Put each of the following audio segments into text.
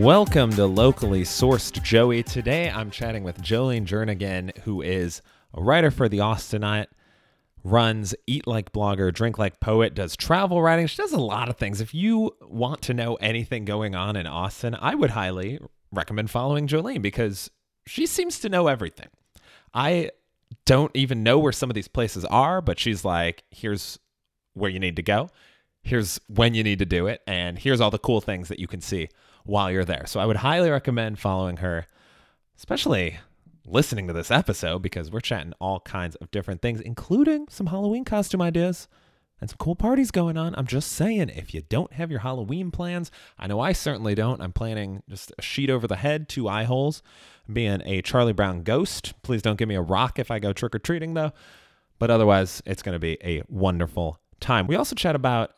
Welcome to Locally Sourced Joey. Today I'm chatting with Jolene Jernigan, who is a writer for the Austinot, runs Eat Like Blogger, Drink Like Poet, does travel writing. She does a lot of things. If you want to know anything going on in Austin, I would highly recommend following Jolene because she seems to know everything. I don't even know where some of these places are, but she's like, here's where you need to go. Here's when you need to do it. And here's all the cool things that you can see while you're there. So I would highly recommend following her, especially listening to this episode because we're chatting all kinds of different things, including some Halloween costume ideas and some cool parties going on. I'm just saying, if you don't have your Halloween plans, I know I certainly don't. I'm planning just a sheet over the head, two eye holes, being a Charlie Brown ghost. Please don't give me a rock if I go trick or treating, though. But otherwise, it's going to be a wonderful time. We also chat about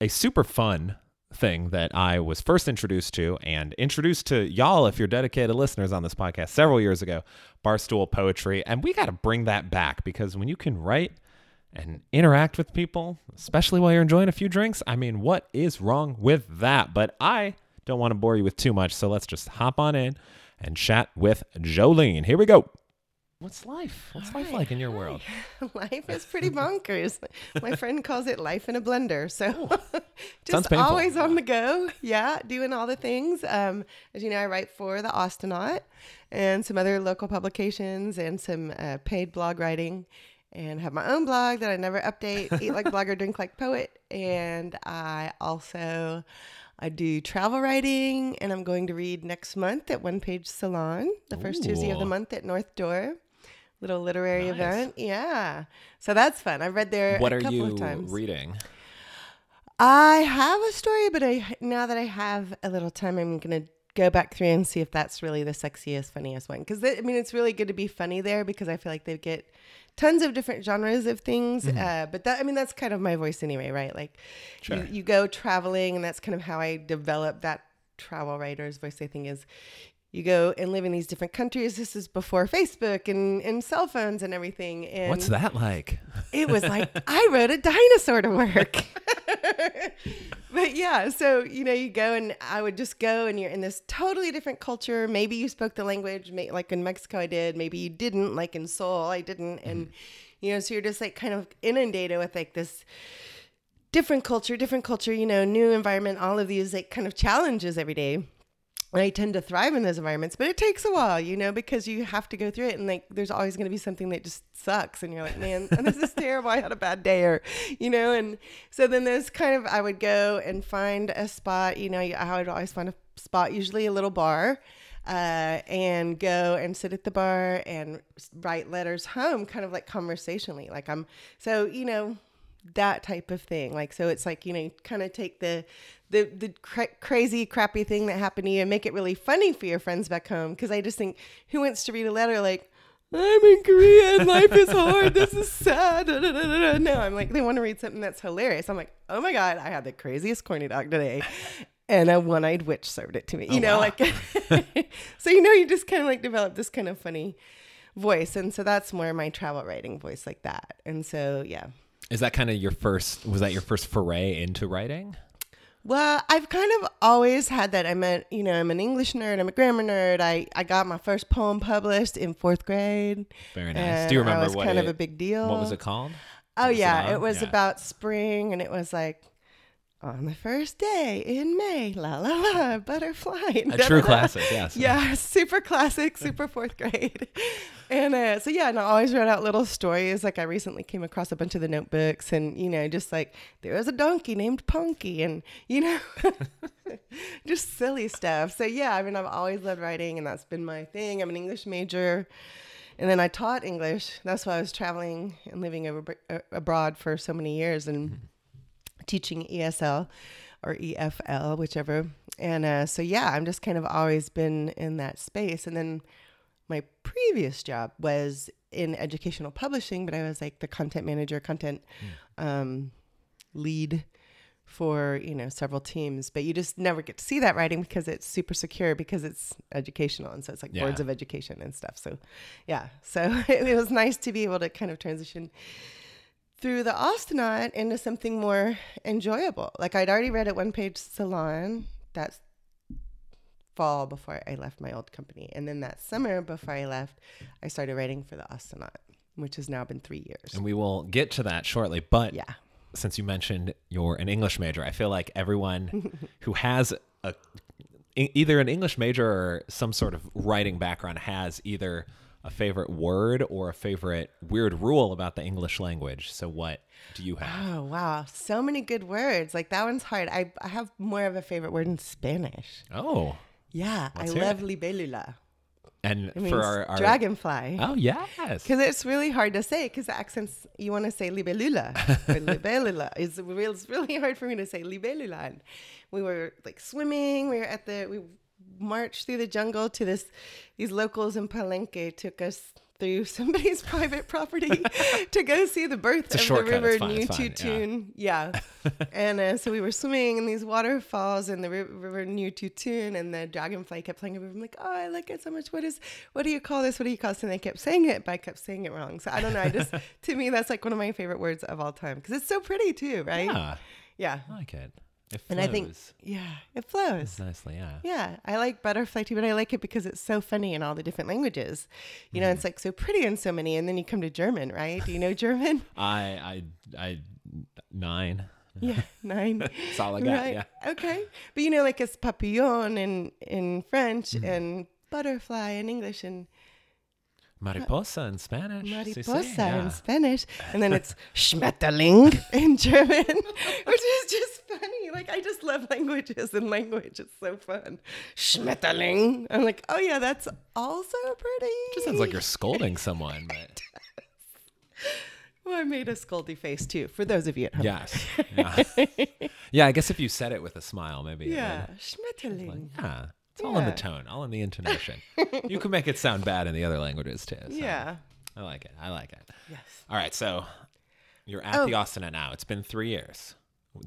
a super fun thing that I was first introduced to and introduced to y'all if you're dedicated listeners on this podcast several years ago, Barstool Poetry. And we got to bring that back because when you can write and interact with people, especially while you're enjoying a few drinks, I mean, what is wrong with that? But I don't want to bore you with too much, so let's just hop on in and chat with Jolene. Here we go. What's life? What's All life right. like in your world? life is pretty bonkers. My friend calls it life in a blender. So just always on the go. Yeah, doing all the things. Um, as you know, I write for the Austinot and some other local publications and some uh, paid blog writing. And have my own blog that I never update. Eat like blogger, drink like poet. And I also I do travel writing, and I'm going to read next month at One Page Salon, the first Tuesday of the month at North Door. Little literary Nice. event. Yeah. So that's fun. I've read there What a are couple you of times. reading? I have a story, but I now that I have a little time, I'm gonna go back through and see if that's really the sexiest, funniest one. Because I mean, it's really good to be funny there because I feel like they get tons of different genres of things. Mm-hmm. Uh, but that I mean, that's kind of my voice anyway, right? Like, Sure. you, you go traveling, and that's kind of how I develop that travel writer's voice. I think is you go and live in these different countries. This is before Facebook and, and cell phones and everything. And What's that like? it was like I wrote a dinosaur to work. but yeah, so you know, you go and I would just go and you're in this totally different culture. Maybe you spoke the language, may, like in Mexico, I did. Maybe you didn't, like in Seoul, I didn't. And mm-hmm. you know, so you're just like kind of inundated with like this different culture, different culture, you know, new environment, all of these like kind of challenges every day. And I tend to thrive in those environments, but it takes a while, you know, because you have to go through it. And like, there's always going to be something that just sucks. And you're like, man, this is terrible. I had a bad day or, you know, and so then there's kind of, I would go and find a spot, you know, I would always find a spot, usually a little bar, uh, and go and sit at the bar and write letters home, kind of like conversationally. Like I'm, so, you know, that type of thing. Like, so it's like, you know, kind of take the, the, the cra- crazy, crappy thing that happened to you and make it really funny for your friends back home. Cause I just think who wants to read a letter like, I'm in Korea and life is hard. This is sad. Da, da, da, da, da. No, I'm like, they want to read something that's hilarious. I'm like, oh my God, I had the craziest corny dog today. And a one eyed witch served it to me. Oh, you Oh, know, wow. like, so, you know, you just kind of like develop this kind of funny voice. And so that's more my travel writing voice like that. And so, yeah. Is that kind of your first? Was that your first foray into writing? Well, I've kind of always had that. I'm a, you know, I'm an English nerd. I'm a grammar nerd. I, I got my first poem published in fourth grade. Very nice. Do you remember I was what kind it, of a big deal. What was it called? Oh was yeah, on? it was Yeah. about spring, and it was like on the first day in May, la la la, butterfly. A true classic. Yes. Yeah, super classic, super fourth grade. And uh, so, yeah, and I always wrote out little stories. Like, I recently came across a bunch of the notebooks, and, you know, just like there was a donkey named Punky, and, you know, just silly stuff. So, yeah, I mean, I've always loved writing, and that's been my thing. I'm an English major. And then I taught English. That's why I was traveling and living over, uh, abroad for so many years and teaching ESL or EFL, whichever. And uh, so, yeah, I'm just kind of always been in that space. And then my previous job was in educational publishing, but I was like the content manager, content um, lead for you know several teams but you just never get to see that writing because it's super secure because it's educational and so it's like Yeah. boards of education and stuff so yeah so it was nice to be able to kind of transition through the Austinot into something more enjoyable. Like I'd already read at One Page Salon. that fall before I left my old company. And then that summer before I left, I started writing for the Austinot, which has now been three years. And we will get to that shortly. But Yeah. since you mentioned you're an English major, I feel like everyone who has a either an English major or some sort of writing background has either a favorite word or a favorite weird rule about the English language. So what do you have? Oh, wow. So many good words. Like that one's hard. I, I have more of a favorite word in Spanish. Oh, Yeah. I love it. libélula. and for our, our dragonfly. Oh yes. Because it's really hard to say because the accents, you want to say libellula or libellula. It's, real, it's really hard for me to say libellula. And we were like swimming. We were at the, we marched through the jungle to this, these locals in Palenque took us through somebody's private property to go see the birth of the river fine, fine, yeah. Yeah. and uh, so we were swimming in these waterfalls in the ri- river Nututun and the dragonfly kept playing. I'm like, oh, I like it so much. What is, what do you call this? What do you call this? And they kept saying it, but I kept saying it wrong. So I don't know. I just, to me, that's like one of my favorite words of all time because it's so pretty too, right? Yeah, Yeah. I like it. It And I think, yeah, it flows. nicely. Yeah. Yeah, I like butterfly too, but I like it because it's so funny in all the different languages. You know, it's like so pretty in so many. And then you come to German, right? Do you know German? I I I nein. yeah, nein. it's all I got. right. Yeah. Okay. But you know, like it's papillon in in French Mm-hmm. and butterfly in English and Mariposa in Spanish. sí, sí, mariposa yeah. in Spanish, and then it's Schmetterling in German, which is just funny. Like I just love languages and language. It's so fun. Schmetterling. I'm like, oh yeah, that's also pretty. Just sounds like you're scolding someone, but Well, I made a scoldy face too. For those of you at home. yes. Yeah. yeah, I guess if you said it with a smile, maybe. Yeah. Schmetterling. yeah. It's all in the Yeah. tone, all in the intonation. you can make it sound bad in the other languages too. so Yeah. I like it. I like it. Yes. All right, so you're at Oh. the Austinot. It's been three years.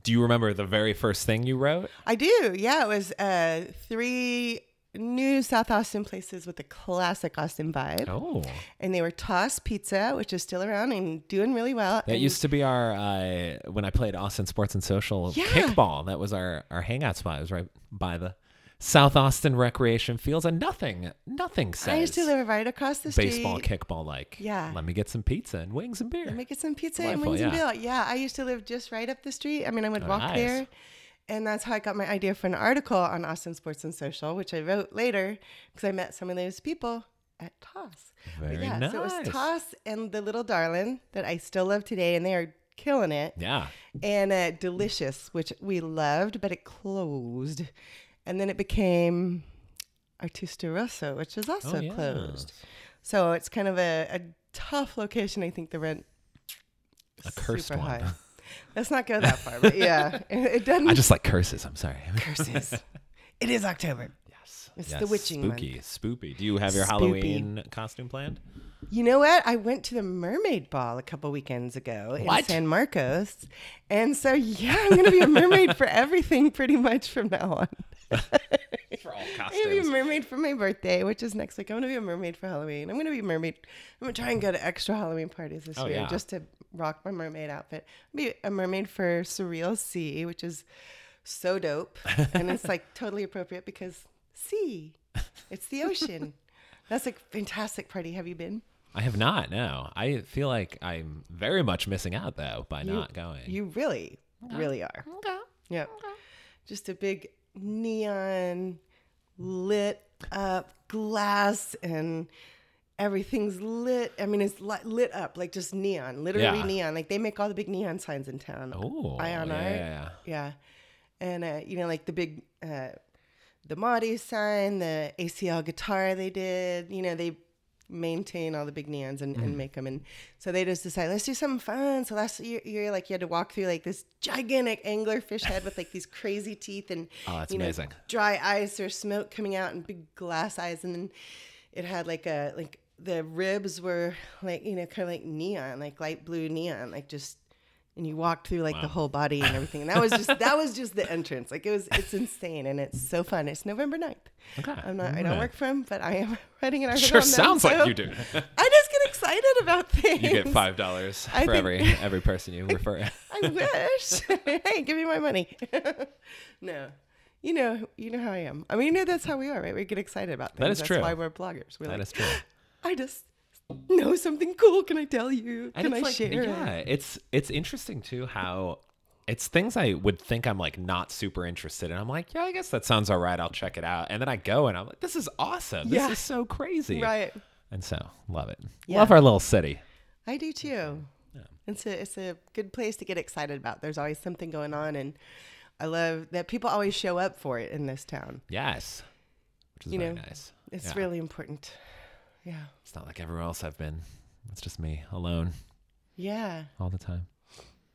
Do you remember the very first thing you wrote? I do. Yeah, it was uh, three new South Austin places with a classic Austin vibe. Oh, And they were Toss Pizza, which is still around and doing really well. that and used to be our uh, when I played Austin Sports and Social Yeah. kickball. That was our our hangout spot. It was right by the South Austin Recreation Fields, and nothing, nothing says I used to live right across the street. baseball, kickball. Like, Yeah. let me get some pizza and wings and beer. Let me get some pizza Delightful, and wings and beer. Yeah, I used to live just right up the street. I mean, I would Oh, walk nice. there. And that's how I got my idea for an article on Austin Sports and Social, which I wrote later because I met some of those people at Toss. But Very yeah, so it was. Toss and the Little Darlin that I still love today, and they are killing it. yeah, And uh, Delicious, which we loved, but it closed. And then it became Artista Rosso, which is also Oh, yeah. closed. So it's kind of a, a tough location. I think the rent A cursed super one. high. Let's not go that far, but yeah, it, it doesn't. I just like curses. I'm sorry. curses. it is October. yes, It's the yes, witching month. spooky. Do you have your Spoopy. Halloween costume planned? You know what? I went to the Mermaid Ball a couple weekends ago in San Marcos, and so yeah, I'm gonna be a mermaid for everything pretty much from now on. For all I'm gonna be a mermaid for my birthday, which is next week. I'm gonna be a mermaid for Halloween. I'm gonna be a mermaid. I'm gonna try and go to extra Halloween parties this Oh, year yeah. just to rock my mermaid outfit. Be a mermaid for Surreal Sea, which is so dope, and it's like totally appropriate because sea, it's the ocean. That's a fantastic party. Have you been? I have not. No, I feel like I'm very much missing out though by not going. You really, really are. okay? Yeah. Just a big neon lit up glass and everything's lit. I mean, it's li- lit up like just neon, literally Yeah. neon. Like they make all the big neon signs in town. Oh, Ion yeah, Art. yeah. And, uh, you know, like the big, uh, the Maudie sign, the ACL guitar they did, you know, they maintain all the big neons and, Mm-hmm. and make them. And so they just decided, let's do something fun. So last year, year, like you had to walk through like this gigantic anglerfish head with like these crazy teeth and, Oh, that's you know, dry ice or smoke coming out and big glass eyes. And then it had like a, like the ribs were like, you know, kind of like neon, like light blue neon, like just, and you walked through like the whole body and everything. And that was just, that was just the entrance. Like it was, it's insane and it's so fun. It's November 9th. Okay. I'm not, I don't work for him, but I am writing an article. Sure on them, sounds like you do. I just get excited about things. You get five dollars for think- every every person you refer. I wish. hey, give me my money. no. you know, you know how I am. I mean, you know, that's how we are, right? We get excited about things. That is that's true. why we're bloggers. We're That like, is true. I just know something cool. Can I tell you? And Can I like, share yeah, it's it's interesting too how it's things I would think I'm like not super interested in. I'm like, yeah, I guess that sounds all right. I'll check it out. And then I go and I'm like, this is awesome. This Yeah. is so crazy. Right. And so love it. Yeah. Love our little city. I do too. It's a it's a good place to get excited about. There's always something going on, and I love that people always show up for it in this town. Yes. Which is You very know, nice. It's Yeah. really important. Yeah. It's not like everywhere else I've been. It's just me alone Yeah. all the time.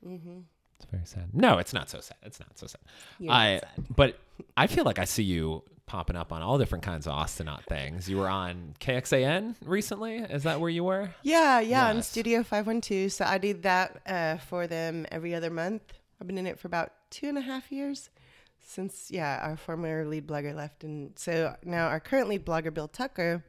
Mm-hmm. It's very sad. No, it's not so sad. It's not so sad. You're I not sad. but I feel like I see you popping up on all different kinds of Austinot things. You were on KXAN recently. Is that where you were? Yeah, yeah, Yes. Studio 512. So I did that uh, for them every other month. I've been in it for about two and a half years since, yeah, our former lead blogger left. And so now our current lead blogger, Bill Tucker,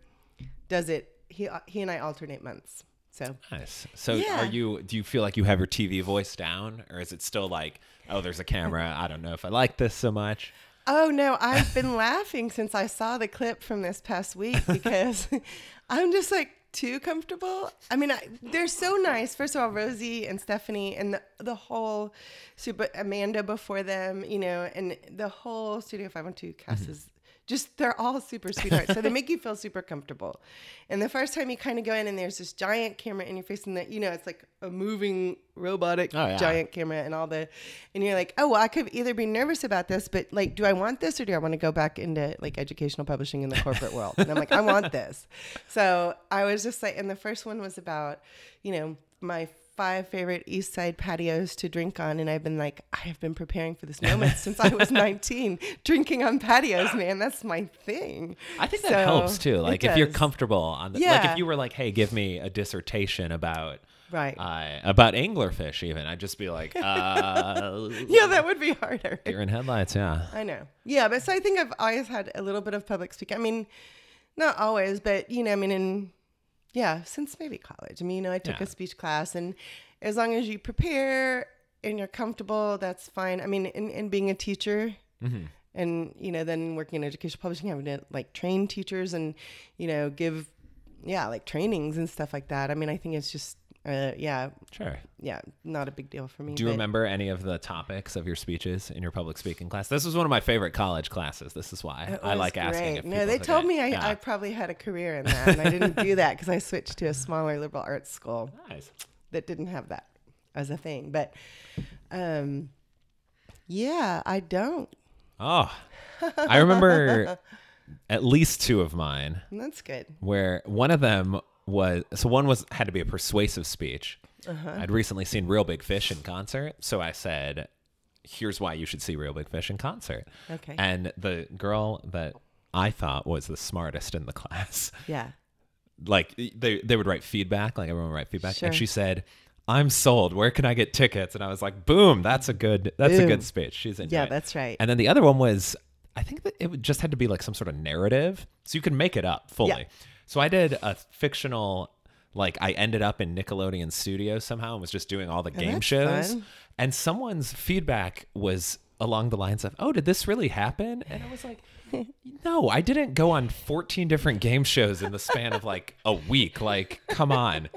does it. He, uh, he and I alternate months. So Nice. So Yeah. are you do you feel like you have your TV voice down or is it still like, oh, there's a camera. I don't know if I like this so much. Oh no, I've been laughing since I saw the clip from this past week because I'm just like too comfortable. I mean, I, they're so nice. First of all, Rosie and Stephanie and the, the whole super Amanda before them, you know, and the whole Studio 512 cast mm-hmm. is just they're all super sweethearts. so they make you feel super comfortable. And the first time you kind of go in and there's this giant camera in your face and that you know, it's like a moving robotic Oh, yeah. giant camera and all the and you're like, "Oh, well, I could either be nervous about this, but like do I want this or do I want to go back into like educational publishing in the corporate world?" And I'm like, "I want this." So, I was just like and the first one was about, you know, my five favorite East Side patios to drink on, and I've been like, I have been preparing for this moment since I was 19, drinking on patios, man. That's my thing. I think that helps too. Like if you're comfortable on the like if you were like, hey, give me a dissertation about Right. uh, about anglerfish even, I'd just be like, uh yeah, that would be harder. Deer in headlights, yeah. I know. Yeah, but so I think I've always had a little bit of public speaking. I mean, not always, but you know, I mean, in yeah, since maybe college. I mean, you know, I took Yeah. a speech class, and as long as you prepare and you're comfortable, that's fine. I mean, in, in being a teacher. Mm-hmm. And you know, then working in education publishing, having to like train teachers and you know give, yeah, like trainings and stuff like that. I mean, I think it's just, uh, yeah, Sure. yeah, not a big deal for me. Do you but- remember any of the topics of your speeches in your public speaking class? This was one of my favorite college classes. This is why I like asking. great. If no, they told me I, Yeah. I probably had a career in that, and I didn't do that because I switched to a smaller liberal arts school Nice. that didn't have that as a thing. But, um, yeah, I don't. Oh, I remember at least two of mine that's good. where one of them was so one was had to be a persuasive speech. Uh-huh. I'd recently seen Reel Big Fish in concert, so I said, "Here's why you should see Reel Big Fish in concert." Okay. And the girl that I thought was the smartest in the class, yeah. like they they would write feedback, like everyone would write feedback, Sure. and she said. I'm sold. Where can I get tickets? And I was like, "Boom! That's a good. That's a good speech." She's into Yeah, it. that's right. And then the other one was, I think that it just had to be like some sort of narrative, so you can make it up fully. Yeah. So I did a fictional, like I ended up in Nickelodeon Studios somehow and was just doing all the game Oh, that's shows. fun. And someone's feedback was along the lines of, "Oh, did this really happen?" And I was like. No, I didn't go on 14 different game shows in the span of like a week. Like, come on.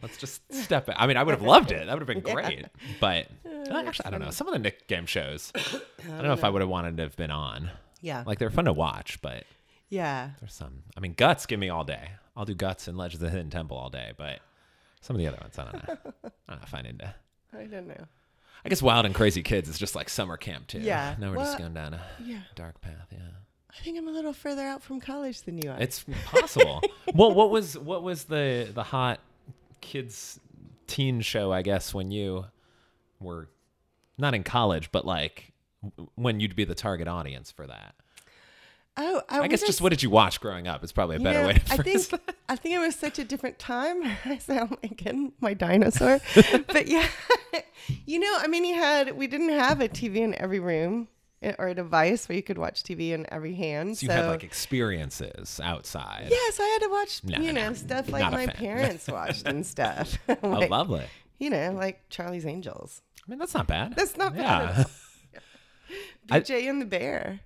Let's just step back. I mean, I would have loved it. That would have been great. But uh, actually, I don't know. Some of the Nick game shows, I don't know if I would have wanted to have been on. Yeah. Like, they're fun to watch, but yeah. there's some. I mean, Guts, give me all day. I'll do Guts and Legends of the Hidden Temple all day, but some of the other ones, I don't know. I don't know if I need to. I don't know. I guess Wild and Crazy Kids is just like summer camp, too. Yeah. Now we're just going down a Yeah. dark path, yeah. I think I'm a little further out from college than you are. It's possible. well, what was what was the the hot kids teen show? I guess when you were not in college, but like when you'd be the target audience for that. Oh, I, I, guess just what did you watch growing up is probably a better know, way to I think that. I think it was such a different time. I sound like again my dinosaur, but yeah, you know, I mean, you had we didn't have a TV in every room eh, or a device where you could watch TV in every hand. So you had like experiences outside. yeah, so I had to watch No, you no, know no. stuff like my fan. parents watched and stuff. Oh, lovely. You know, like Charlie's Angels. I mean, that's not bad. That's not bad yeah. I- BJ and the Bear.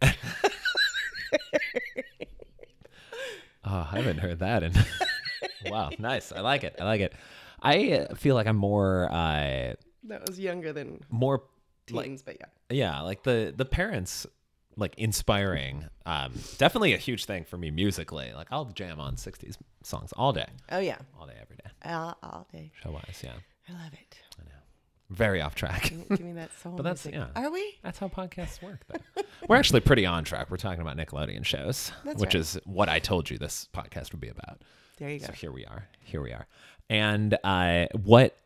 Oh, I haven't heard that. And wow, nice. I like it. I like it. I uh, feel like I'm more, uh, That was younger than more like teens, but yeah. yeah, like the the parents like inspiring. Um, definitely a huge thing for me musically. Like I'll jam on '60s songs all day, Oh yeah, all day, every day. all, all day. Show wise, yeah. I love it. Very off track. Give me- that soul. But that's- music. yeah. Are we? That's how podcasts work. Though. We're actually pretty on track. We're talking about Nickelodeon shows, That's which right. is what I told you this podcast would be about. There you go. So here we are. Here we are. And uh, what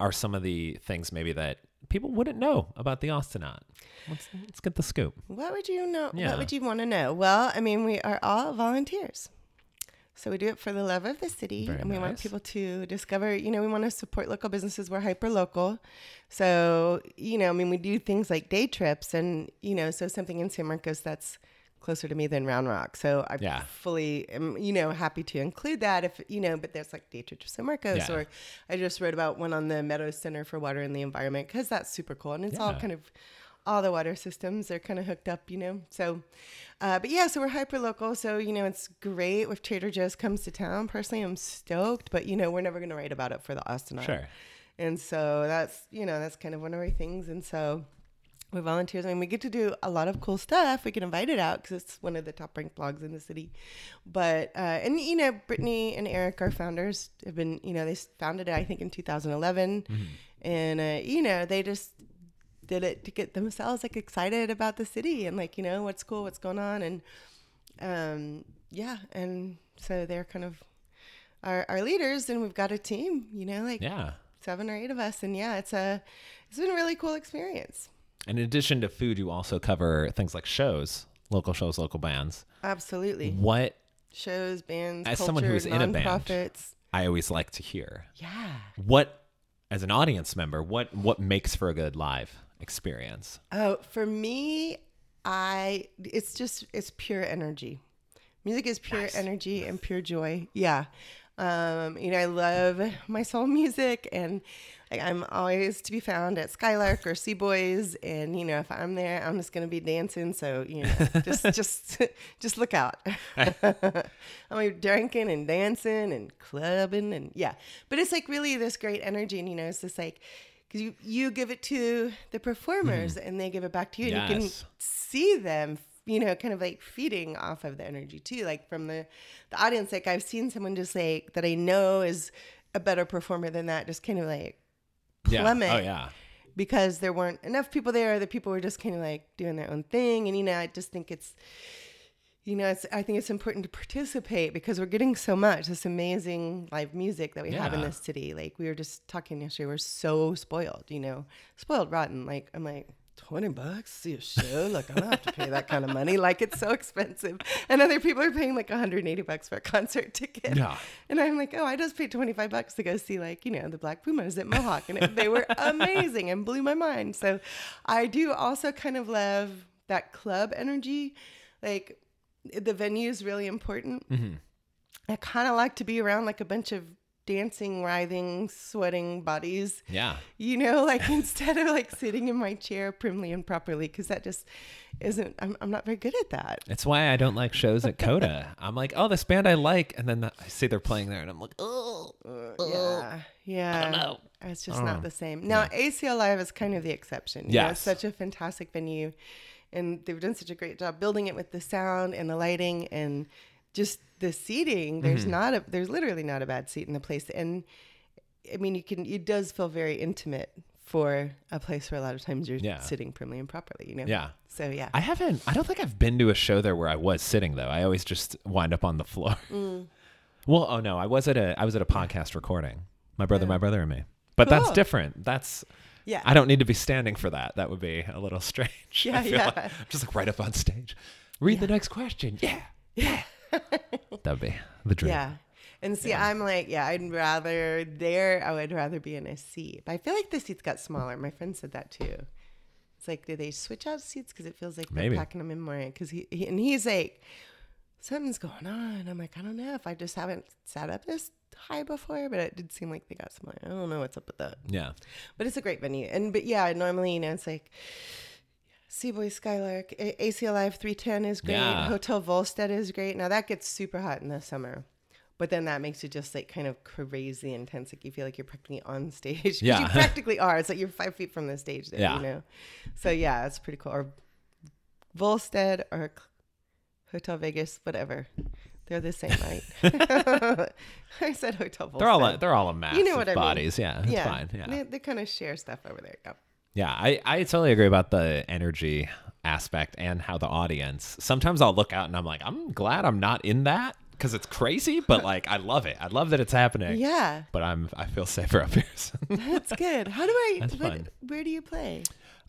are some of the things maybe that people wouldn't know about the Austinot? Let's, let's get the scoop. What would you know? Yeah. What would you want to know? Well, I mean, we are all volunteers. So we do it for the love of the city, Very and we want people to discover. You know, we want to support local businesses. We're hyper local, so you know, I mean, we do things like day trips, and you know, so something in San Marcos that's closer to me than Round Rock. So I Yeah. fully am, you know, happy to include that if you know. But there's like day trip to San Marcos, Yeah. or I just wrote about one on the Meadows Center for Water and the Environment because that's super cool, and it's all kind of all the water systems are kind of hooked up, you know. So, uh, but yeah, so we're hyper local. So you know, it's great if Trader Joe's comes to town. Personally, I'm stoked, but you know, we're never going to write about it for the Austin. Sure. And so that's you know that's kind of one of our things. And so we volunteers. I mean, we get to do a lot of cool stuff. We get invited out because it's one of the top ranked blogs in the city. But uh, and you know, Brittany and Eric, our founders, have been you know they founded it I think in 2011, and uh, you know they just did it to get themselves like excited about the city and like you know what's cool, what's going on, and um, yeah, and so they're kind of our, our leaders, and we've got a team. You know, like Yeah. seven or eight of us, and yeah, it's a it's been a really cool experience. And in addition to food, you also cover things like shows, local shows, local bands. Absolutely, What shows, bands, As culture, someone who's in a band. I always like to hear, Yeah. what, as an audience member, what what makes for a good live experience? Oh, for me, I it's just it's pure energy. Music is pure energy and pure joy. Yeah. Um, you know, I love my soul music and like, I'm always to be found at Skylark or C-Boy's and you know, if I'm there, I'm just gonna be dancing. So, you know, just just just look out. I'm drinking and dancing and clubbing and yeah. But it's like really this great energy and you know, it's just like because you, you give it to the performers mm-hmm. and they give it back to you and you can see them you know kind of like feeding off of the energy too like from the the audience. Like i've seen someone just like that i know is a better performer than that just kind of like plummet Yeah. Oh yeah. because there weren't enough people there. The people were just kind of like doing their own thing. And you know i just think it's you know it's i think it's important to participate because we're getting so much this amazing live music that we have in this city like we were just talking yesterday we're so spoiled you know spoiled rotten like i'm like 20 bucks to see a show like i don't have to pay that kind of money like it's so expensive and other people are paying like 180 bucks for a concert ticket Yeah. and I'm like, oh, I just paid 25 bucks to go see like, you know, the Black Pumas at Mohawk. And it, they were amazing and blew my mind. So I do also kind of love that club energy. Like the venue is really important. Mm-hmm. I kind of like to be around like a bunch of dancing, writhing, sweating bodies Yeah. you know, like instead of like sitting in my chair primly and properly, because that just isn't, I'm, I'm not very good at that. It's why I don't like shows at Coda. I'm like, oh, this band I like, and then I see they're playing there, and I'm like, oh, yeah, yeah. I don't know. It's just don't know. Oh, the same. Now, ACL Live is kind of the exception. Know, it's Yes. such a fantastic venue, and they've done such a great job building it with the sound and the lighting and just the seating. There's Mm-hmm. not a, there's literally not a bad seat in the place, and I mean, you can, it does feel very intimate for a place where a lot of times you're Yeah. sitting primly and properly. You know. yeah. So yeah. I haven't. I don't think I've been to a show there where I was sitting though. I always just wind up on the floor. Mm. Well, oh no, I was at a I was at a podcast recording. My brother, my brother, and me. But that's different. That's yeah. I don't need to be standing for that. That would be a little strange. Yeah, I feel yeah. like I'm just like right up on stage. Read the next question. Yeah, yeah. that would be the dream. Yeah. And see, I'm like, yeah, I'd rather there. I would rather be in a seat. But I feel like the seats got smaller. My friend said that too. It's like, did they switch out seats? Because it feels like they're packing them in more. Because he, he and he's like, something's going on. I'm like, I don't know if I just haven't sat up this high before, but it did seem like they got smaller. I don't know what's up with that. Yeah. But it's a great venue. And but yeah, normally you know it's like C-Boy Skylark, A- ACL Live 310 is great. Yeah. Hotel Volstead is great. Now that gets super hot in the summer. But then that makes you just like kind of crazy intense. Like you feel like you're practically on stage. Yeah. You practically are. It's like you're five feet from the stage there, Yeah. you know? So yeah, it's pretty cool. Or Volstead or Hotel Vegas, whatever. They're the same, right? I said Hotel They're all a, they're all a mass You know of what I mean. bodies. Yeah, it's yeah. fine. Yeah, They, they kind of share stuff over there. Yeah. yeah. I I totally agree about the energy aspect and how the audience. Sometimes I'll look out and I'm like, I'm glad I'm not in that because it's crazy, but like I love it. I love that it's happening. Yeah. But I'm I feel safer up here. so. That's good. How do I? That's what- fun. Where do you play?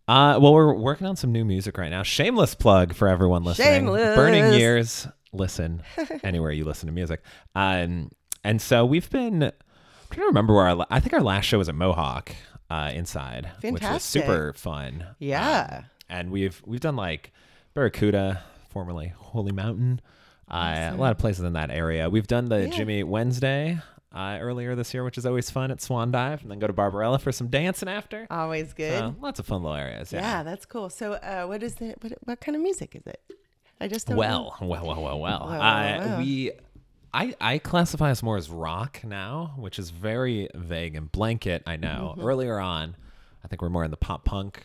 Uh, well, we're working on some new music right now. Shameless plug for everyone listening. Shameless. Burning Years. Listen anywhere you listen to music. Um, and so we've been. I'm trying to remember where our, I think our last show was at Mohawk uh, inside, which was Fantastic. super fun. Yeah. Um, and we've we've done like Barracuda, formerly Holy Mountain, uh, a lot of places in that area. We've done the Yeah. Jimmy Wednesday uh, earlier this year, which is always fun at Swan Dive, and then go to Barbarella for some dancing after. Always good. So, lots of fun little areas. yeah. that's cool. So, uh, what is it? What, what kind of music is it? I just don't know. Well, well, well, well, well. Well, uh, well. We, I, I classify us more as rock now, which is very vague and blanket. I know. Mm-hmm. Earlier on, I think we're more in the pop punk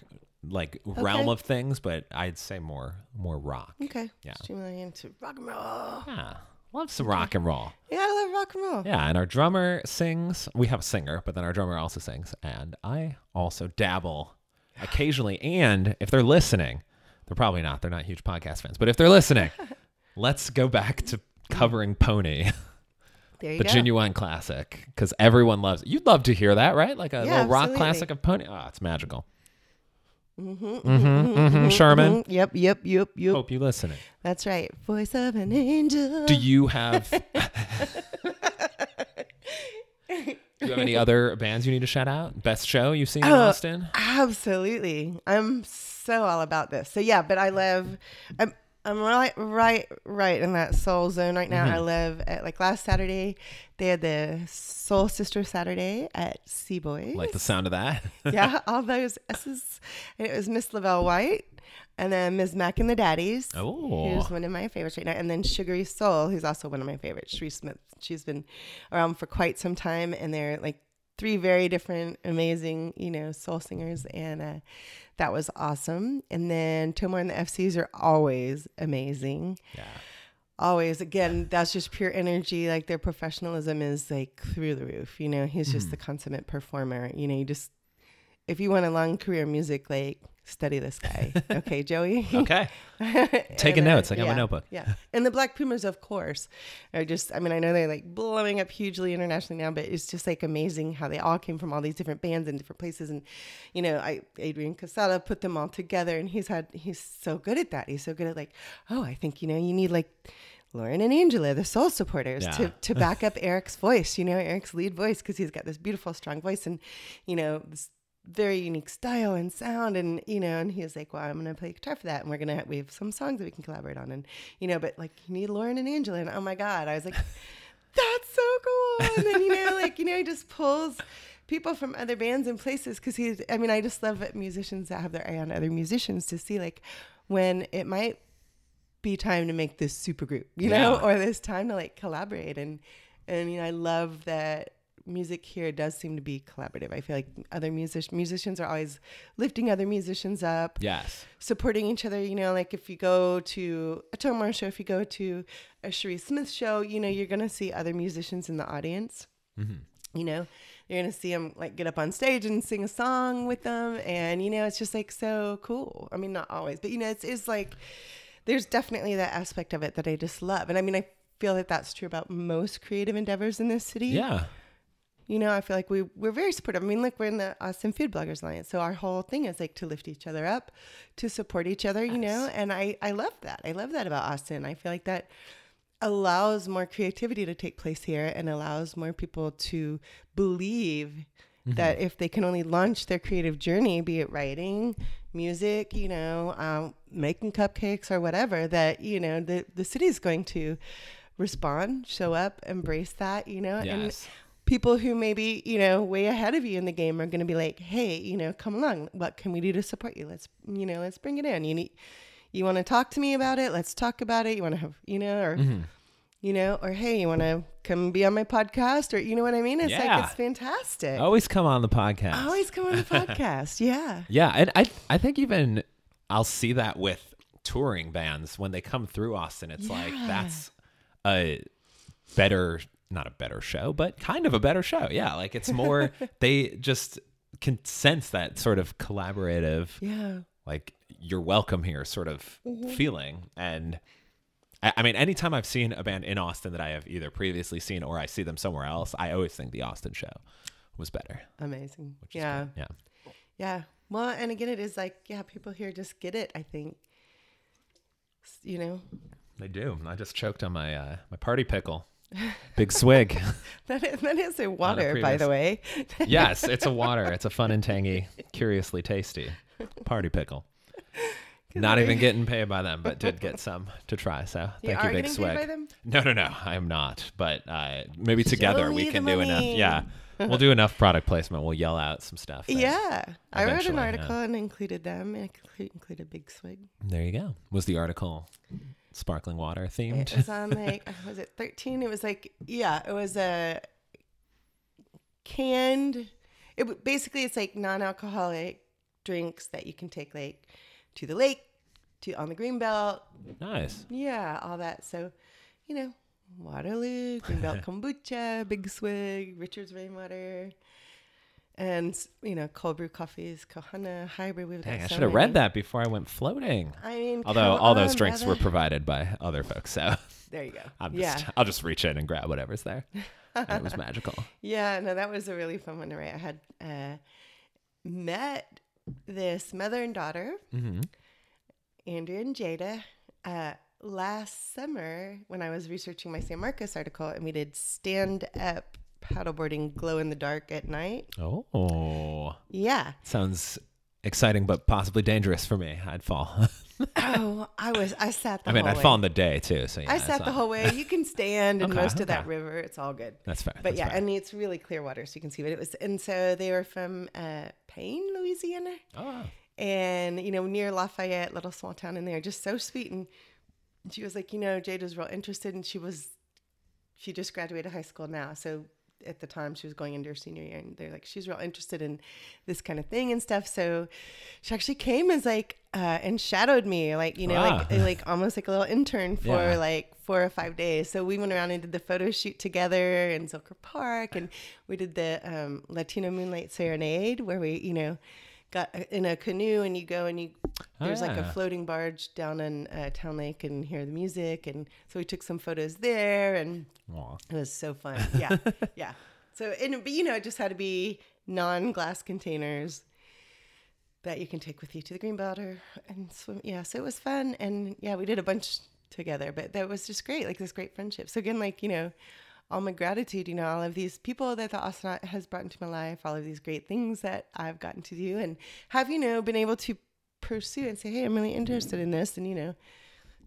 like realm of things, but I'd say more more rock. Okay. Yeah. Streaming into rock and roll. Yeah, love some rock and roll. Yeah, I love rock and roll. Yeah, and our drummer sings. We have a singer, but then our drummer also sings, and I also dabble occasionally. And if they're listening, they're probably not. They're not huge podcast fans, but if they're listening, let's go back to covering Pony, There you the go. Ginuwine classic, because everyone loves it. You'd love to hear that, right? Like a Yeah, little rock absolutely. classic of Pony. Oh, it's magical. Mm-hmm mm-hmm, mm-hmm, mm-hmm, mm-hmm, Sherman. Yep, yep, yep, yep. Hope you're listening. That's right. Voice of an angel. Do you have? Do you have any other bands you need to shout out? Best show you've seen in Oh, Austin? Absolutely. I'm so all about this. So yeah, but I live I'm I'm right right right in that soul zone right now. I Mm-hmm. live at like last Saturday, they had the Soul Sister Saturday at C-Boy. Like the sound of that? yeah, all those S's. And it was Miss Lavelle White and then Ms. Mac and the Daddies. Oh. Who's one of my favorites right now. And then Sugary Soul, who's also one of my favorites. Sheree Smith. She's been around for quite some time and they're like three very different, amazing, you know, soul singers. And uh, that was awesome. And then Tomar and the FCs are always amazing. yeah. Always, again, that's just pure energy. Like their professionalism is like through the roof. You know, he's Mm-hmm. just the consummate performer. You know, you just, if you want a long career in music, like study this guy. Okay, Joey? Okay. Taking uh, notes. I got my notebook. Yeah. And the Black Pumas, of course, are just, I mean, I know they're like blowing up hugely internationally now, but it's just like amazing how they all came from all these different bands and different places. And, you know, I, Adrian Quesada put them all together and he's had, he's so good at that. He's so good at like, oh, I think, you know, you need like, Lauren and Angela, the soul supporters, Yeah. to, to back up Eric's voice, you know, Eric's lead voice, because he's got this beautiful, strong voice and, you know, this very unique style and sound. And, you know, and he was like, well, I'm going to play guitar for that. And we're going to, we have some songs that we can collaborate on. And, you know, but like, you need Lauren and Angela. And oh my God, I was like, that's so cool. And then, you know, like, you know, he just pulls people from other bands and places because he's, I mean, I just love musicians that have their eye on other musicians to see like when it might be time to make this super group, you know, or this time to like collaborate. And, and, you know, I love that music here does seem to be collaborative. I feel like other music musicians are always lifting other musicians up, Yes. supporting each other. You know, like if you go to a Tomar show, if you go to a Cherie Smith show, you know, you're going to see other musicians in the audience. Mm-hmm. You know, you're going to see them like get up on stage and sing a song with them. And, you know, it's just like so cool. I mean, not always, but, you know, it's, it's like there's definitely that aspect of it that I just love. And I mean, I feel that that's true about most creative endeavors in this city. Yeah. You know, I feel like we we're very supportive. I mean, look, we're in the Austin Food Bloggers Alliance, so our whole thing is like to lift each other up, to support each other. You know, and I I love that. I love that about Austin. I feel like that allows more creativity to take place here and allows more people to believe that if they can only launch their creative journey, be it writing, music, you know, um, making cupcakes or whatever, that you know the the city is going to respond, show up, embrace that. You know, and Yes. People who maybe you know way ahead of you in the game are going to be like, hey, you know, come along. What can we do to support you? Let's you know, let's bring it in. You need, you want to talk to me about it? Let's talk about it. You want to have you know, or Mm-hmm. you know, or hey, you want to come be on my podcast, or you know what I mean? It's Yeah. like it's fantastic. Always come on the podcast. Always come on the podcast. Yeah. Yeah, and I I think even I'll see that with touring bands when they come through Austin. It's like that's a better not a better show, but kind of a better show. Yeah, like it's more they just can sense that sort of collaborative Yeah. like you're welcome here sort of Mm-hmm. feeling and I, I mean anytime i've seen a band in austin that i have either previously seen or i see them somewhere else i always think the austin show was better Amazing. which yeah. yeah Yeah. Well, and again, it is like, yeah, people here just get it, I think. You know, they do i just choked on my uh my party pickle big swig that is, that is a water, by the way. yes it's a water it's a fun and tangy curiously tasty party pickle not even getting paid by them but did get some to try so You thank you, are big swig paid by them? No, no, no. I am not. But uh, maybe together we can do enough. Yeah, we'll do enough product placement. We'll yell out some stuff. Yeah. I wrote an yeah. article and included them. and inclu- included Big Swig. There you go. Was the article sparkling water themed? It was on like, was it 13? It was like, yeah, it was a canned, it basically it's like non-alcoholic drinks that you can take like to the lake, to on the greenbelt, nice. Yeah, all that. So, you know, Waterloo, Greenbelt Kombucha, Big Swig, Richard's Rainwater, and you know, cold brew coffees, Kohana Hybrid. We've Dang, I so should have read that before I went floating. I mean, Although all those on, drinks were provided by other folks, so There you go. I'm yeah, just I'll just reach in and grab whatever's there. It was magical. yeah. No, that was a really fun one to write. I had uh, met this mother and daughter, hmm Andrea and Jada, uh, last summer when I was researching my San Marcos article, and we did stand up paddleboarding glow in the dark at night. Oh, Yeah. sounds exciting, but possibly dangerous for me. I'd fall. Oh, I was. I sat the I mean, I'd way. fall in the day too. So yeah, I sat the whole way. You can stand in Okay, most of that river. It's all good. That's fair. But that's yeah, fair. and it's really clear water, so you can see. But it was, and so they were from uh, Rayne, Louisiana, oh, and you know near Lafayette, little small town in there. Just so sweet. And she was like, you know, Jade was real interested, and she was, she just graduated high school now, so at the time she was going into her senior year, and they're like, she's real interested in this kind of thing and stuff. So she actually came as like uh, and shadowed me, like you know, like Ah. like almost like a little intern for Yeah. like four or five days. So we went around and did the photo shoot together in Zilker Park, and we did the um, Latino Moonlight Serenade, where we you know got in a canoe and you go and you Oh, there's like a floating barge down in uh, Town Lake and hear the music, and so we took some photos there, and Aw. it was so fun. Yeah, yeah. So and but you know it just had to be non-glass containers that you can take with you to the greenbelt or and swim. Yeah, so it was fun, and yeah, we did a bunch together, but that was just great, like this great friendship. So again, like you know, all my gratitude, you know, all of these people that the Austinot has brought into my life, all of these great things that I've gotten to do, and have you know been able to pursue and say, hey, I'm really interested in this, and you know,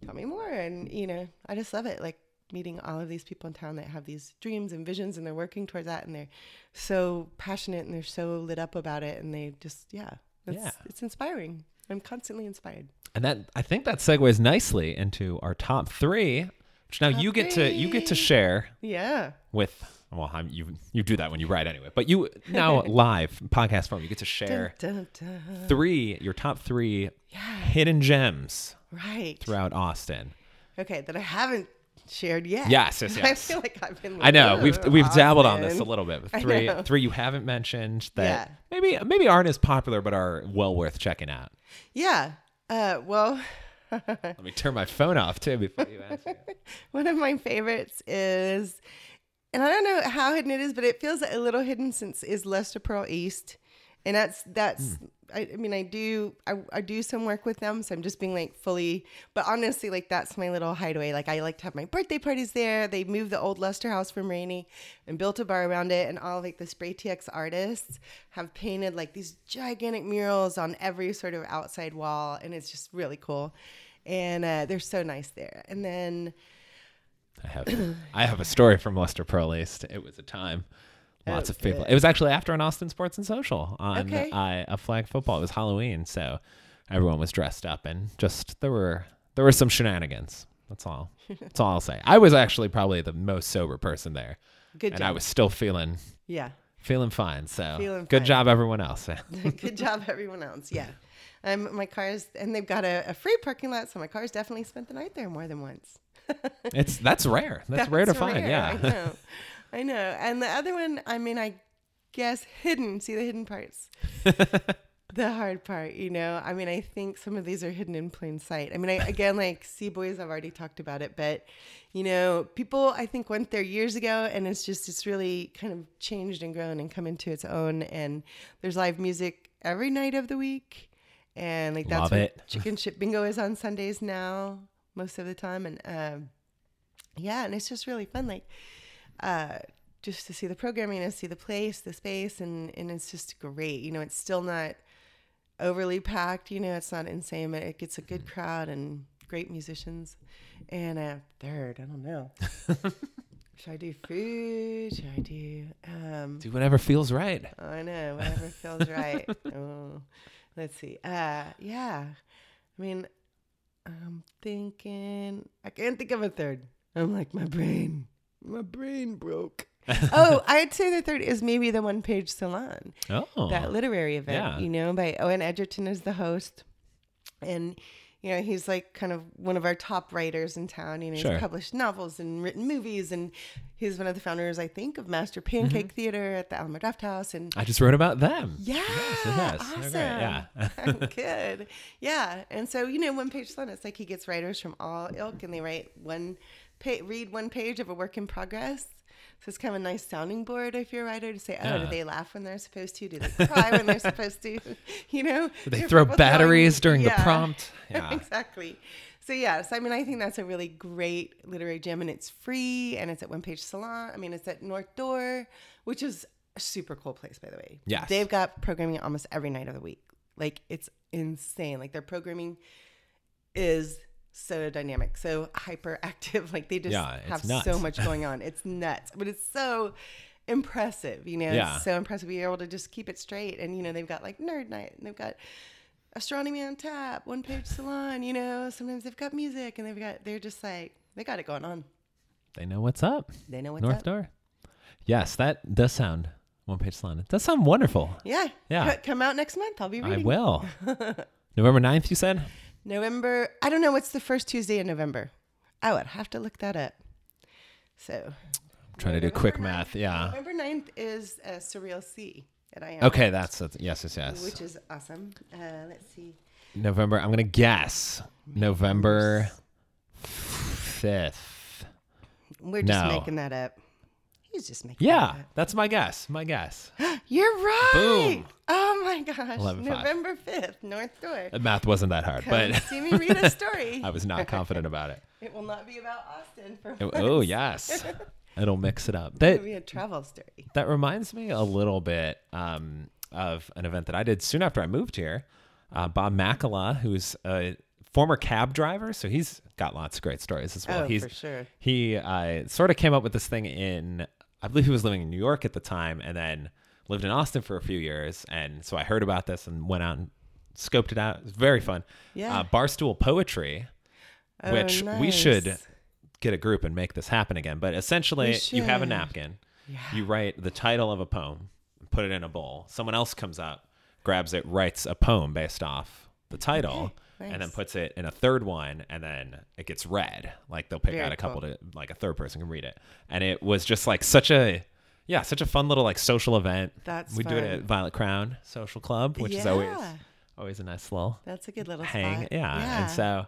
tell me more, and you know, I just love it, like meeting all of these people in town that have these dreams and visions and they're working towards that and they're so passionate and they're so lit up about it and they just yeah Yeah. it's inspiring. I'm constantly inspired. And that I think that segues nicely into our top three, which now you get to you get to share yeah with. Well, I'm, you you do that when you write anyway, but you now live podcast form. You get to share Dun, dun, dun. three your top three yeah hidden gems right throughout Austin. okay that i haven't shared yet Yes, yes, i feel like i've been I know we've we've dabbled on this a little bit. But three three you haven't mentioned that Yeah. maybe maybe aren't as popular but are well worth checking out. yeah uh, well Let me turn my phone off too before you answer. One of my favorites is, and I don't know how hidden it is, but it feels a little hidden since is Lustre Pearl East, and that's that's. Hmm. I, I mean, I do I, I do some work with them, so I'm just being like fully. But honestly, like that's my little hideaway. Like I like to have my birthday parties there. They moved the old Lustre house from Rainey and built a bar around it, and all like the Spray TX artists have painted like these gigantic murals on every sort of outside wall, and it's just really cool. And uh, they're so nice there. And then I have I have a story from Lustre Pearl East. It was a time Lots Oh, of people. good. It was actually after an Austin Sports and Social on Okay. uh, a flag football. It was Halloween, so everyone was dressed up and just there were there were some shenanigans. That's all. That's all I'll say. I was actually probably the most sober person there, Good job. and job. I was still feeling yeah. feeling fine. So Feeling good fine. job, everyone else. Good job, everyone else. Yeah. Um, my car's, and they've got a, a free parking lot, so my car's definitely spent the night there more than once. it's that's rare. That's, rare to find. Yeah. I know. I know. And the other one, I mean, I guess hidden. See the hidden parts. the hard part, you know. I mean, I think some of these are hidden in plain sight. I mean, I, again, like C-Boy's, I've already talked about it, but you know, people I think went there years ago, and it's just it's really kind of changed and grown and come into its own. And there's live music every night of the week, and like that's Love what it. Chicken Shit Bingo is on Sundays now, most of the time, and um, yeah, and it's just really fun, like uh, just to see the programming and see the place, the space, and and it's just great. You know, it's still not overly packed. You know, it's not insane, but it gets a good crowd and great musicians. And uh, third, I don't know. Should I do food? Should I do? Um, Do whatever feels right. I know, whatever feels right. Oh, let's see. Uh, yeah. I mean, I'm thinking. I can't think of a third. I'm like my brain. My brain broke. oh, I'd say the third is maybe the one page salon Oh, that literary event, yeah. you know, by Owen Egerton is the host. And, you know, he's like kind of one of our top writers in town. You know, Sure. he's published novels and written movies. And he's one of the founders, I think, of Master Pancake Mm-hmm. Theater at the Alamo Drafthouse. And I just wrote about them. yeah, yes, they're awesome. yeah. Good. Yeah. And so, you know, one page salon, it's like he gets writers from all ilk and they write one, pa- read one page of a work in progress. So it's kind of a nice sounding board if you're a writer to say, oh, Yeah. do they laugh when they're supposed to? Do they cry when they're supposed to? You know? Do they throw batteries during the prompt? Yeah. exactly. So yes, I mean I think that's a really great literary gem, and it's free and it's at One Page Salon. I mean it's at North Door, which is a super cool place by the way. Yes. They've got programming almost every night of the week. Like it's insane. Like their programming is so dynamic, so hyperactive. Like they just Yeah, have nuts. so much going on. It's nuts. But it's so impressive, you know. Yeah. It's so impressive be able to just keep it straight. And you know, they've got like nerd night and they've got astronomy on tap, one page salon, you know, sometimes they've got music and they've got they're just like they got it going on. They know what's up. They know what's North up. Door. Yes, that does sound one page salon. It does sound wonderful. Yeah. Yeah. Come out next month. I'll be I will. November 9th, you said? November I don't know what's the first Tuesday in November. I would have to look that up. So I'm trying to do quick math. Yeah. November 9th is uh, Surreal Sea at I am. Okay, that's, that's yes, yes, yes. Which is awesome. Uh, let's see. November. I'm gonna guess November fifth. We're just No. making that up. He's just making Yeah, that that's my guess. My guess. You're right. Boom. Oh my gosh. 11-5. November 5th, North Door. The math wasn't that hard, Come but see me read a story. I was not confident about it. It will not be about Austin for Oh, once. oh it'll it'll mix it up. It'll That be a travel story. that reminds me a little bit um, of an event that I did soon after I moved here. Uh, Bob Makala, who's a former cab driver, so he's got lots of great stories as well. Oh, he's for sure. he uh, sort of came up with this thing in I believe he was living in New York at the time and then lived in Austin for a few years and so I heard about this and went out and scoped it out. It was very fun. Yeah. Uh, Barstool Poetry, Oh, which we should get a group and make this happen again. But essentially, you have a napkin, Yeah. you write the title of a poem, put it in a bowl. Someone else comes up, grabs it, writes a poem based off the title, Okay, and then puts it in a third one, and then it gets read. Like they'll pick Very out a couple cool. to like a third person can read it, and it was just like such a. Yeah, such a fun little like social event. That's we do it at Violet Crown Social Club, which is always always a nice little That's a good little hang. spot. Yeah. And so,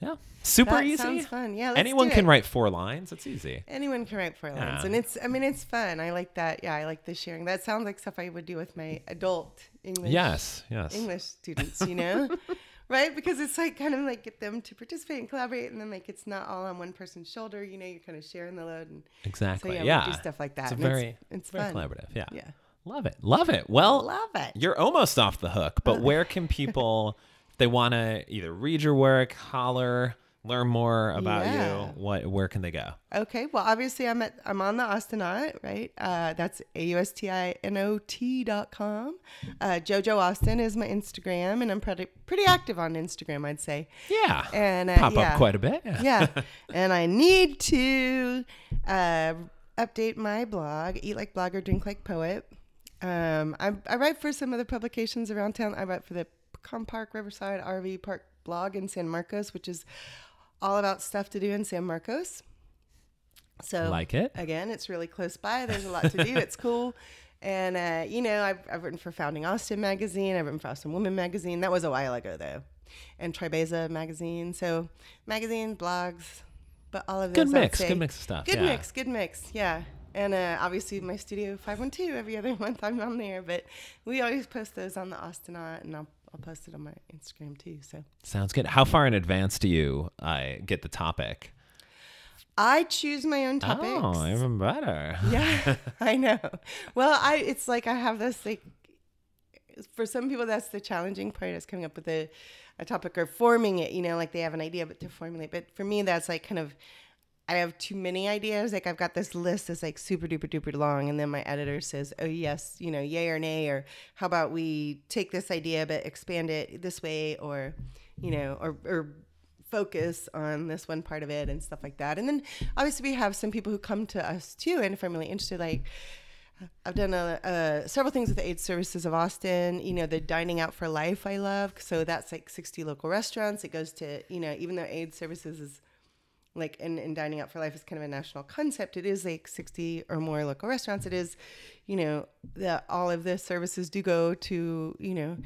yeah, super that easy. sounds fun. Yeah, Anyone can it. write four lines. It's easy. Anyone can write four lines, and it's. I mean, it's fun. I like that. Yeah, I like the sharing. That sounds like stuff I would do with my adult English. Yes, yes. English students, you know, right? Because it's like kind of like get them to participate and collaborate, and then like it's not all on one person's shoulder. You know, you're kind of sharing the load, and Exactly. so yeah, yeah. do stuff like that. It's very, it's, very fun. collaborative. Yeah. Yeah, Love it. Love it. Well, love it. you're almost off the hook, but oh. where can people, if they want to either read your work, holler, learn more about Yeah. you, what where can they go? Okay, well, obviously, I'm at I'm on the Austinot, right? Uh, that's a u s t i n o t dot com. Uh, Jojo Austin is my Instagram, and I'm pretty pretty active on Instagram, I'd say. Yeah. And uh, Pop yeah. up quite a bit. yeah, and I need to uh, update my blog, Eat Like Blogger, Drink Like Poet. Um, I, I write for some other publications around town. I write for the Pecan Park Riverside RV Park blog in San Marcos, which is all about stuff to do in San Marcos. So Like it? again, it's really close by. There's a lot to do. It's cool. And, uh, you know, I've, I've written for Founding Austin magazine. I've written for Austin Woman magazine. That was a while ago, though. And Tribeza magazine. So magazines, blogs, but all of those. Good mix. Good mix of stuff. Good yeah. mix. Good mix. Yeah. And uh, obviously, my studio 512 every other month I'm on there. But we always post those on the Austinot, and I'll, I'll post it on my Instagram too. So Sounds good. How far in advance do you uh, get the topic? I choose my own topics. Oh, even better. yeah i know well i it's like i have this like for some people that's the challenging part is coming up with a, a topic or forming it you know like they have an idea but to formulate but for me that's like kind of i have too many ideas like i've got this list that's like super duper duper long and then my editor says oh yes you know yay or nay or how about we take this idea but expand it this way or you know or or focus on this one part of it and stuff like that. And then obviously we have some people who come to us too, and if I'm really interested, like I've done a, several things with the AIDS Services of Austin. You know, the dining out for life I love. So that's like 60 local restaurants. It goes to you know, even though AIDS Services is like and, and dining out for life is kind of a national concept. It is like 60 or more local restaurants. It is you know that all of the services do go to you know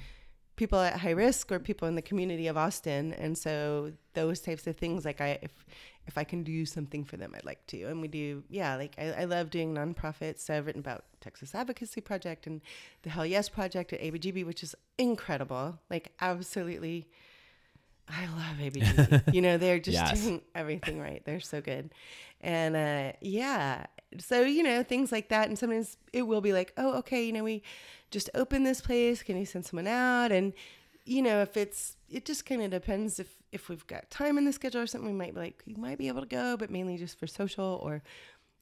people at high risk or people in the community of austin. And so those types of things like i if if i can do something for them i'd like to. And we do yeah like i, I love doing nonprofits. So i've written about texas advocacy project and the hell yes project at abgb which is incredible like absolutely I love ABG. you know, they're just Yes. doing everything right. They're so good. And uh, yeah, so, you know, things like that. And sometimes it will be like, oh, okay, you know, we just opened this place. Can you send someone out? And, you know, if it's, it just kind of depends if, if we've got time in the schedule or something, we might be like, you might be able to go, but mainly just for social or,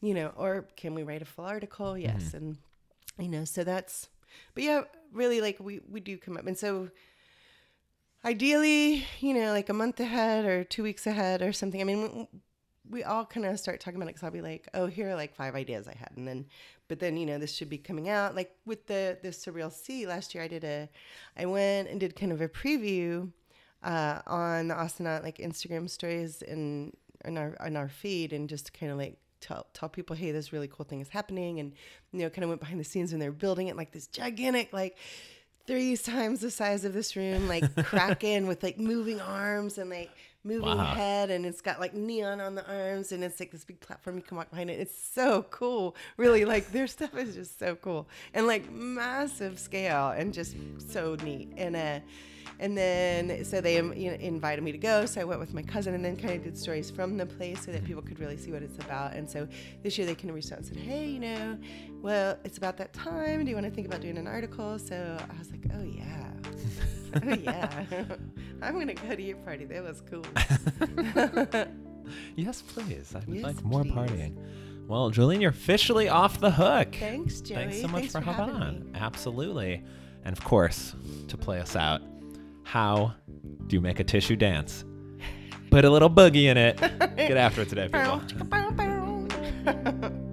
you know, or can we write a full article? Yes. And, you know, so that's, but yeah, really like we, we do come up. And so, ideally, you know, like a month ahead or two weeks ahead or something. I mean, we all kind of start talking about it because I'll be like, oh, here are like five ideas I had. And then, but then, you know, this should be coming out. Like with the, the Surreal Sea last year, I did a, I went and did kind of a preview uh, on the Austinot like Instagram stories and in our, on our feed and just kind of like, Tell, tell people hey this really cool thing is happening and you know kind of went behind the scenes when they're building it like this gigantic like three times the size of this room, like kraken with like moving arms and like moving Wow. head, and it's got like neon on the arms, and it's like this big platform you can walk behind it. It's so cool, really. Like their stuff is just so cool and like massive scale and just so neat. And uh, and then so they um, you know, invited me to go, so I went with my cousin, and then kind of did stories from the place so that people could really see what it's about. And so this year they kind of reached out and said, hey, you know, well, it's about that time. Do you want to think about doing an article? So I was like, oh yeah. oh yeah. I'm gonna go to your party. That was cool. Yes, please. I would Yes, like more please. partying. Well, Julian, you're officially off the hook. Thanks, Joey. Thanks so much Thanks for, for hopping having on. me. Absolutely. And of course, to play us out, how do you make a tissue dance? Put a little boogie in it. Get after it today, people.